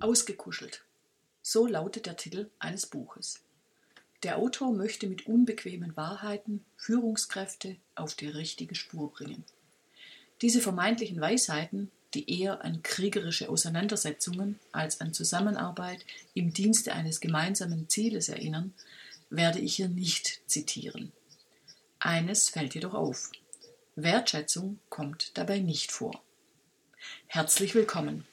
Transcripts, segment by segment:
Ausgekuschelt. So lautet der Titel eines Buches. Der Autor möchte mit unbequemen Wahrheiten Führungskräfte auf die richtige Spur bringen. Diese vermeintlichen Weisheiten, die eher an kriegerische Auseinandersetzungen als an Zusammenarbeit im Dienste eines gemeinsamen Zieles erinnern, werde ich hier nicht zitieren. Eines fällt jedoch auf. Wertschätzung kommt dabei nicht vor. Herzlich willkommen.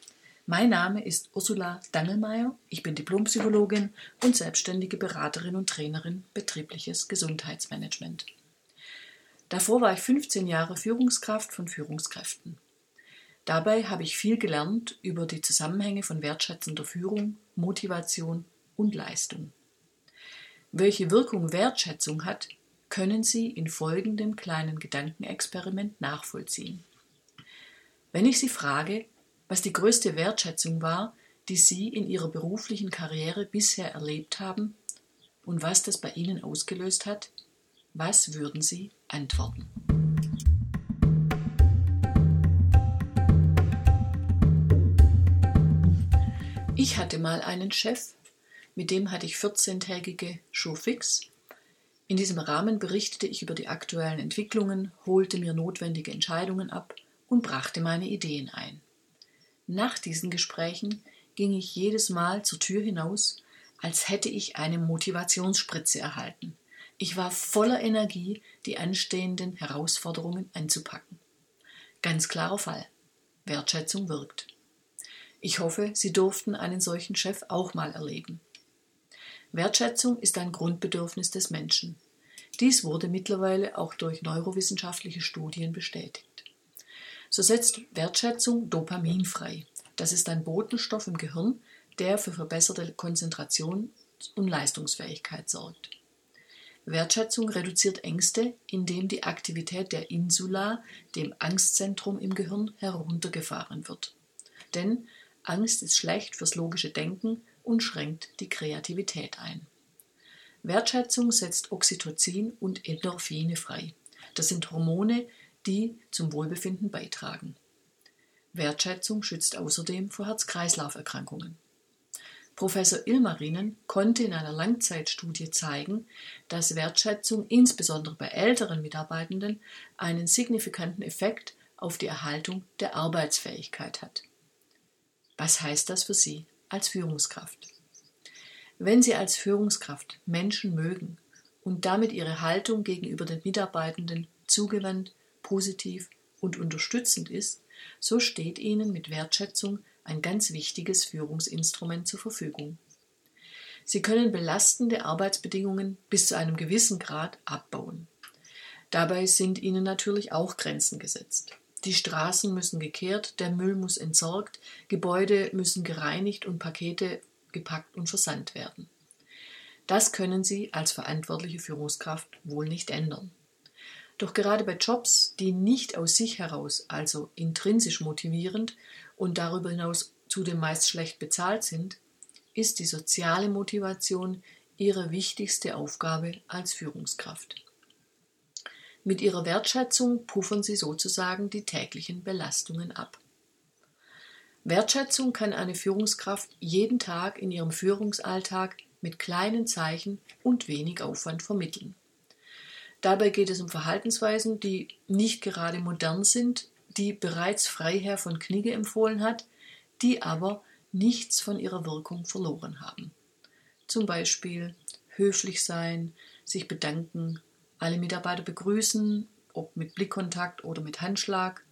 Mein Name ist Ursula Dangelmeier. Ich bin Diplompsychologin und selbstständige Beraterin und Trainerin betriebliches Gesundheitsmanagement. Davor war ich 15 Jahre Führungskraft von Führungskräften. Dabei habe ich viel gelernt über die Zusammenhänge von wertschätzender Führung, Motivation und Leistung. Welche Wirkung Wertschätzung hat, können Sie in folgendem kleinen Gedankenexperiment nachvollziehen. Wenn ich Sie frage, was die größte Wertschätzung war, die Sie in Ihrer beruflichen Karriere bisher erlebt haben und was das bei Ihnen ausgelöst hat? Was würden Sie antworten? Ich hatte mal einen Chef, mit dem hatte ich 14-tägige Showfix. In diesem Rahmen berichtete ich über die aktuellen Entwicklungen, holte mir notwendige Entscheidungen ab und brachte meine Ideen ein. Nach diesen Gesprächen ging ich jedes Mal zur Tür hinaus, als hätte ich eine Motivationsspritze erhalten. Ich war voller Energie, die anstehenden Herausforderungen anzupacken. Ganz klarer Fall. Wertschätzung wirkt. Ich hoffe, Sie durften einen solchen Chef auch mal erleben. Wertschätzung ist ein Grundbedürfnis des Menschen. Dies wurde mittlerweile auch durch neurowissenschaftliche Studien bestätigt. So setzt Wertschätzung Dopamin frei. Das ist ein Botenstoff im Gehirn, der für verbesserte Konzentration und Leistungsfähigkeit sorgt. Wertschätzung reduziert Ängste, indem die Aktivität der Insula, dem Angstzentrum im Gehirn, heruntergefahren wird. Denn Angst ist schlecht fürs logische Denken und schränkt die Kreativität ein. Wertschätzung setzt Oxytocin und Endorphine frei. Das sind Hormone, die zum Wohlbefinden beitragen. Wertschätzung schützt außerdem vor Herz-Kreislauf-Erkrankungen. Professor Ilmarinen konnte in einer Langzeitstudie zeigen, dass Wertschätzung insbesondere bei älteren Mitarbeitenden einen signifikanten Effekt auf die Erhaltung der Arbeitsfähigkeit hat. Was heißt das für Sie als Führungskraft? Wenn Sie als Führungskraft Menschen mögen und damit Ihre Haltung gegenüber den Mitarbeitenden zugewandt, positiv und unterstützend ist, so steht ihnen mit Wertschätzung ein ganz wichtiges Führungsinstrument zur Verfügung. Sie können belastende Arbeitsbedingungen bis zu einem gewissen Grad abbauen. Dabei sind ihnen natürlich auch Grenzen gesetzt. Die Straßen müssen gekehrt, der Müll muss entsorgt, Gebäude müssen gereinigt und Pakete gepackt und versandt werden. Das können Sie als verantwortliche Führungskraft wohl nicht ändern. Doch gerade bei Jobs, die nicht aus sich heraus, also intrinsisch motivierend und darüber hinaus zudem meist schlecht bezahlt sind, ist die soziale Motivation ihre wichtigste Aufgabe als Führungskraft. Mit ihrer Wertschätzung puffern sie sozusagen die täglichen Belastungen ab. Wertschätzung kann eine Führungskraft jeden Tag in ihrem Führungsalltag mit kleinen Zeichen und wenig Aufwand vermitteln. Dabei geht es um Verhaltensweisen, die nicht gerade modern sind, die bereits Freiherr von Knigge empfohlen hat, die aber nichts von ihrer Wirkung verloren haben. Zum Beispiel höflich sein, sich bedanken, alle Mitarbeiter begrüßen, ob mit Blickkontakt oder mit Handschlag,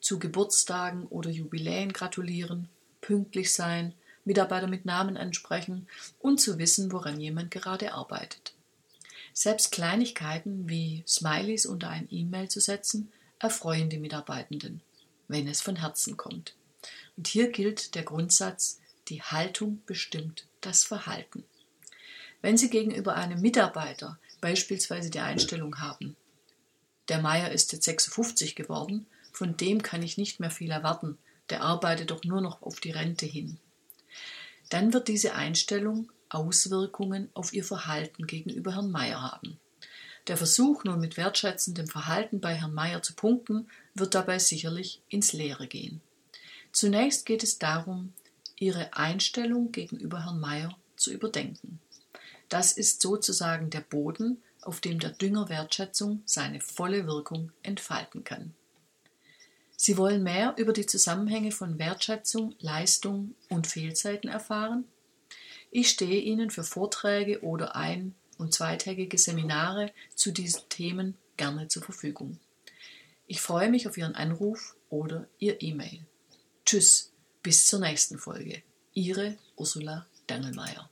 zu Geburtstagen oder Jubiläen gratulieren, pünktlich sein, Mitarbeiter mit Namen ansprechen und zu wissen, woran jemand gerade arbeitet. Selbst Kleinigkeiten wie Smileys unter ein E-Mail zu setzen, erfreuen die Mitarbeitenden, wenn es von Herzen kommt. Und hier gilt der Grundsatz, die Haltung bestimmt das Verhalten. Wenn Sie gegenüber einem Mitarbeiter beispielsweise die Einstellung haben, der Meier ist jetzt 56 geworden, von dem kann ich nicht mehr viel erwarten, der arbeitet doch nur noch auf die Rente hin. Dann wird diese Einstellung Auswirkungen auf ihr Verhalten gegenüber Herrn Meier haben. Der Versuch, nun mit wertschätzendem Verhalten bei Herrn Meier zu punkten, wird dabei sicherlich ins Leere gehen. Zunächst geht es darum, Ihre Einstellung gegenüber Herrn Mayer zu überdenken. Das ist sozusagen der Boden, auf dem der Dünger Wertschätzung seine volle Wirkung entfalten kann. Sie wollen mehr über die Zusammenhänge von Wertschätzung, Leistung und Fehlzeiten erfahren? Ich stehe Ihnen für Vorträge oder ein- und zweitägige Seminare zu diesen Themen gerne zur Verfügung. Ich freue mich auf Ihren Anruf oder Ihr E-Mail. Tschüss, bis zur nächsten Folge. Ihre Ursula Dangelmeier.